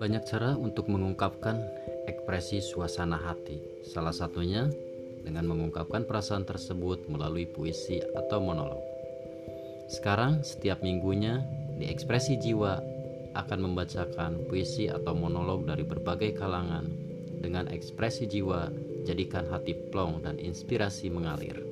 Banyak cara untuk mengungkapkan ekspresi suasana hati. Salah satunya dengan mengungkapkan perasaan tersebut melalui puisi atau monolog. Sekarang, setiap minggunya di Ekspresi Jiwa akan membacakan puisi atau monolog dari berbagai kalangan. Dengan ekspresi jiwa, jadikan hati plong dan inspirasi mengalir.